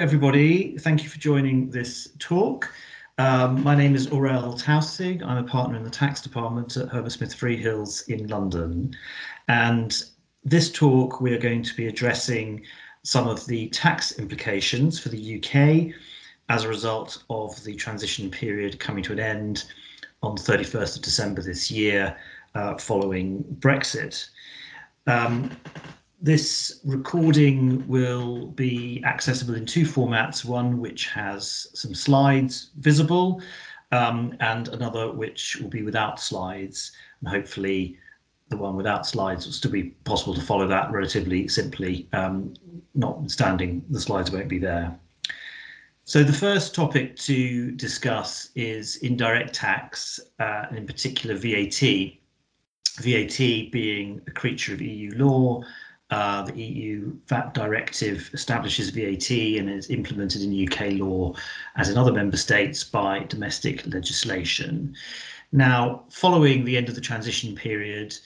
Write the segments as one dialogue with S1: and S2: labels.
S1: everybody. Thank you for joining this talk. Um, my name is Aurel Tausig. I'm a partner in the tax department at Herbert Smith Freehills in London. And this talk, we are going to be addressing some of the tax implications for the UK as a result of the transition period coming to an end on the 31st of December this year uh, following Brexit. Um, this recording will be accessible in two formats, one which has some slides visible um, and another which will be without slides and hopefully the one without slides will still be possible to follow that relatively simply, um, notwithstanding the slides won't be there. So the first topic to discuss is indirect tax, uh, and in particular VAT. VAT being a creature of EU law, uh, the EU VAT directive establishes VAT and is implemented in UK law, as in other member states, by domestic legislation. Now, following the end of the transition period,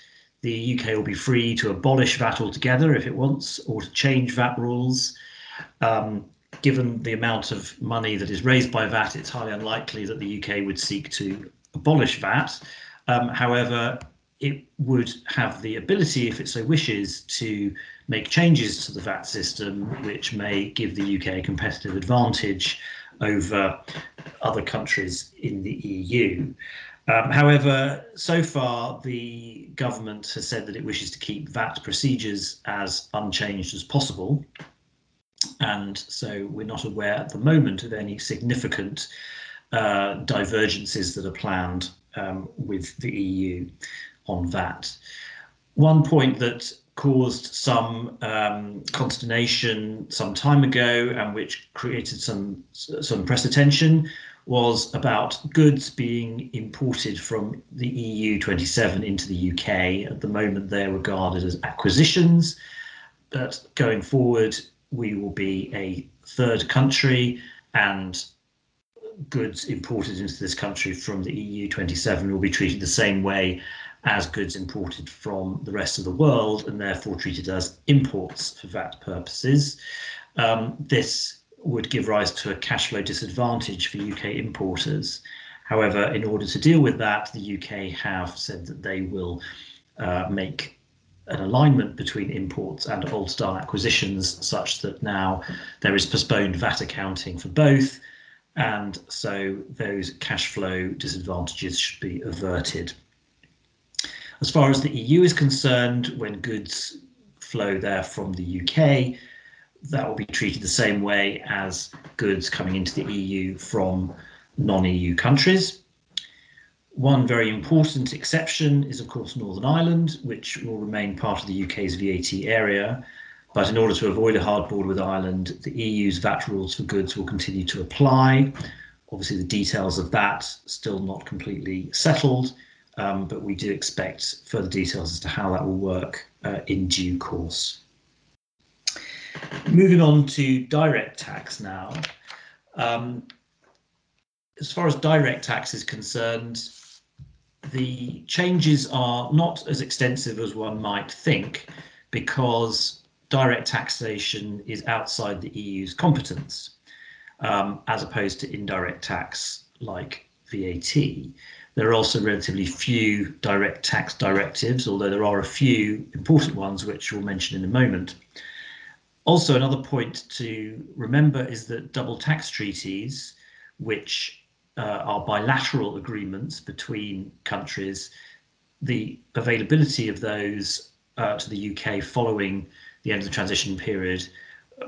S1: the UK will be free to abolish VAT altogether if it wants, or to change VAT rules. Um, given the amount of money that is raised by VAT, it's highly unlikely that the UK would seek to abolish VAT. Um, however, it would have the ability, if it so wishes, to make changes to the VAT system, which may give the UK a competitive advantage over other countries in the EU. Um, however, so far the government has said that it wishes to keep VAT procedures as unchanged as possible. And so we're not aware at the moment of any significant uh, divergences that are planned um, with the EU on that. One point that caused some um, consternation some time ago and which created some some press attention was about goods being imported from the EU 27 into the UK. At the moment, they're regarded as acquisitions, but going forward, we will be a third country and goods imported into this country from the EU 27 will be treated the same way as goods imported from the rest of the world and therefore treated as imports for VAT purposes. Um, this would give rise to a cash flow disadvantage for UK importers. However, in order to deal with that, the UK have said that they will uh, make an alignment between imports and old style acquisitions such that now there is postponed VAT accounting for both and so those cash flow disadvantages should be averted. As far as the EU is concerned, when goods flow there from the UK, that will be treated the same way as goods coming into the EU from non-EU countries. One very important exception is, of course, Northern Ireland, which will remain part of the UK's VAT area. But in order to avoid a hard border with Ireland, the EU's VAT rules for goods will continue to apply. Obviously, the details of that still not completely settled, um, but we do expect further details as to how that will work uh, in due course. Moving on to direct tax now. Um, as far as direct tax is concerned, the changes are not as extensive as one might think because direct taxation is outside the EU's competence, um, as opposed to indirect tax like VAT. There are also relatively few direct tax directives, although there are a few important ones which we'll mention in a moment. Also, another point to remember is that double tax treaties, which uh, are bilateral agreements between countries, the availability of those uh, to the UK following the end of the transition period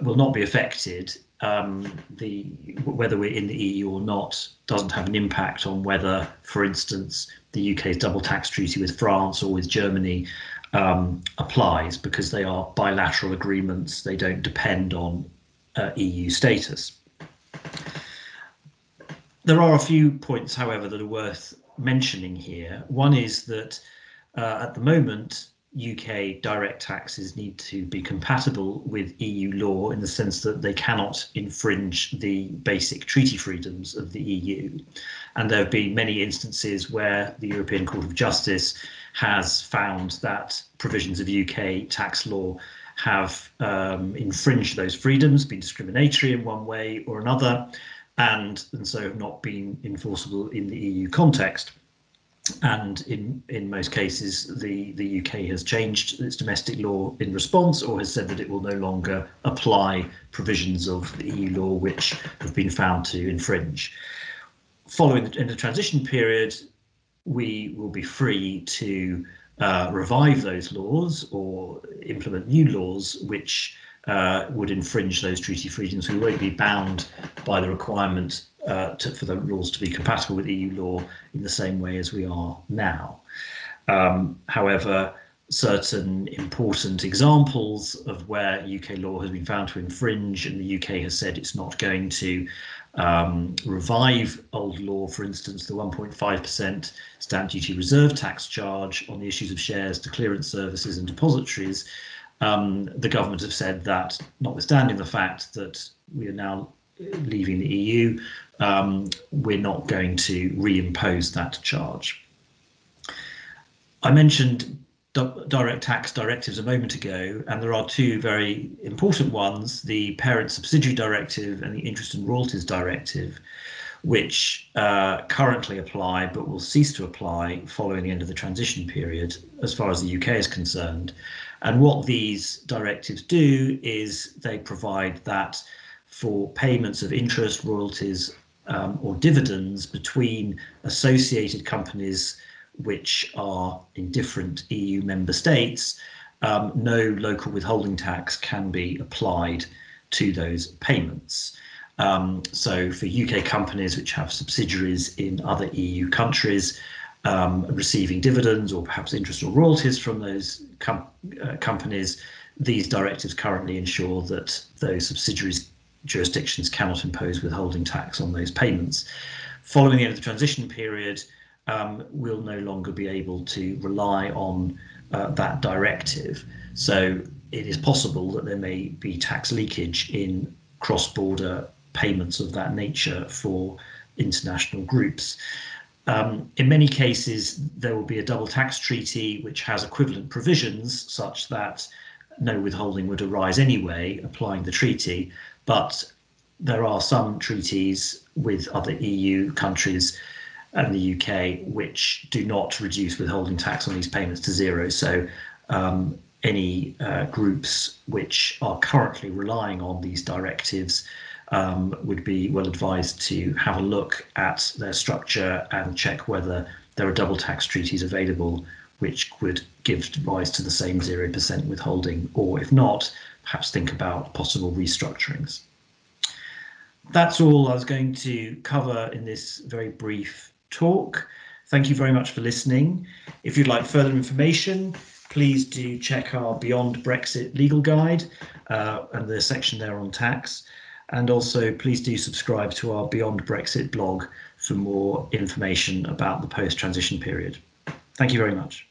S1: will not be affected um, the whether we're in the EU or not doesn't have an impact on whether, for instance, the UK's double tax treaty with France or with Germany um, applies because they are bilateral agreements. They don't depend on uh, EU status. There are a few points, however, that are worth mentioning here. One is that uh, at the moment, UK direct taxes need to be compatible with EU law in the sense that they cannot infringe the basic treaty freedoms of the EU. And there have been many instances where the European Court of Justice has found that provisions of UK tax law have um, infringed those freedoms, been discriminatory in one way or another, and, and so have not been enforceable in the EU context. And in, in most cases, the, the UK has changed its domestic law in response or has said that it will no longer apply provisions of the EU law which have been found to infringe. Following the, in the transition period, we will be free to uh, revive those laws or implement new laws which uh, would infringe those treaty freedoms. We won't be bound by the requirement uh, to, for the laws to be compatible with EU law in the same way as we are now. Um, however, certain important examples of where UK law has been found to infringe and the UK has said it's not going to um, revive old law, for instance, the 1.5% stamp duty reserve tax charge on the issues of shares to clearance services and depositories. Um, the government have said that, notwithstanding the fact that we are now leaving the EU, um, we're not going to reimpose that charge. I mentioned direct tax directives a moment ago, and there are two very important ones the Parent Subsidiary Directive and the Interest and Royalties Directive, which uh, currently apply but will cease to apply following the end of the transition period, as far as the UK is concerned. And what these directives do is they provide that for payments of interest, royalties, um, or dividends between associated companies which are in different EU member states, um, no local withholding tax can be applied to those payments. Um, so for UK companies which have subsidiaries in other EU countries, um, receiving dividends or perhaps interest or royalties from those com uh, companies, these directives currently ensure that those subsidiaries jurisdictions cannot impose withholding tax on those payments. Following the end of the transition period, um, will no longer be able to rely on uh, that directive. So it is possible that there may be tax leakage in cross-border payments of that nature for international groups. Um, in many cases, there will be a double tax treaty which has equivalent provisions such that no withholding would arise anyway, applying the treaty. But there are some treaties with other EU countries and the UK, which do not reduce withholding tax on these payments to zero. So um, any uh, groups which are currently relying on these directives um, would be well advised to have a look at their structure and check whether there are double tax treaties available which would give rise to the same 0% withholding, or if not, perhaps think about possible restructurings. That's all I was going to cover in this very brief talk. Thank you very much for listening. If you'd like further information, please do check our Beyond Brexit legal guide uh, and the section there on tax. And also please do subscribe to our Beyond Brexit blog for more information about the post-transition period. Thank you very much.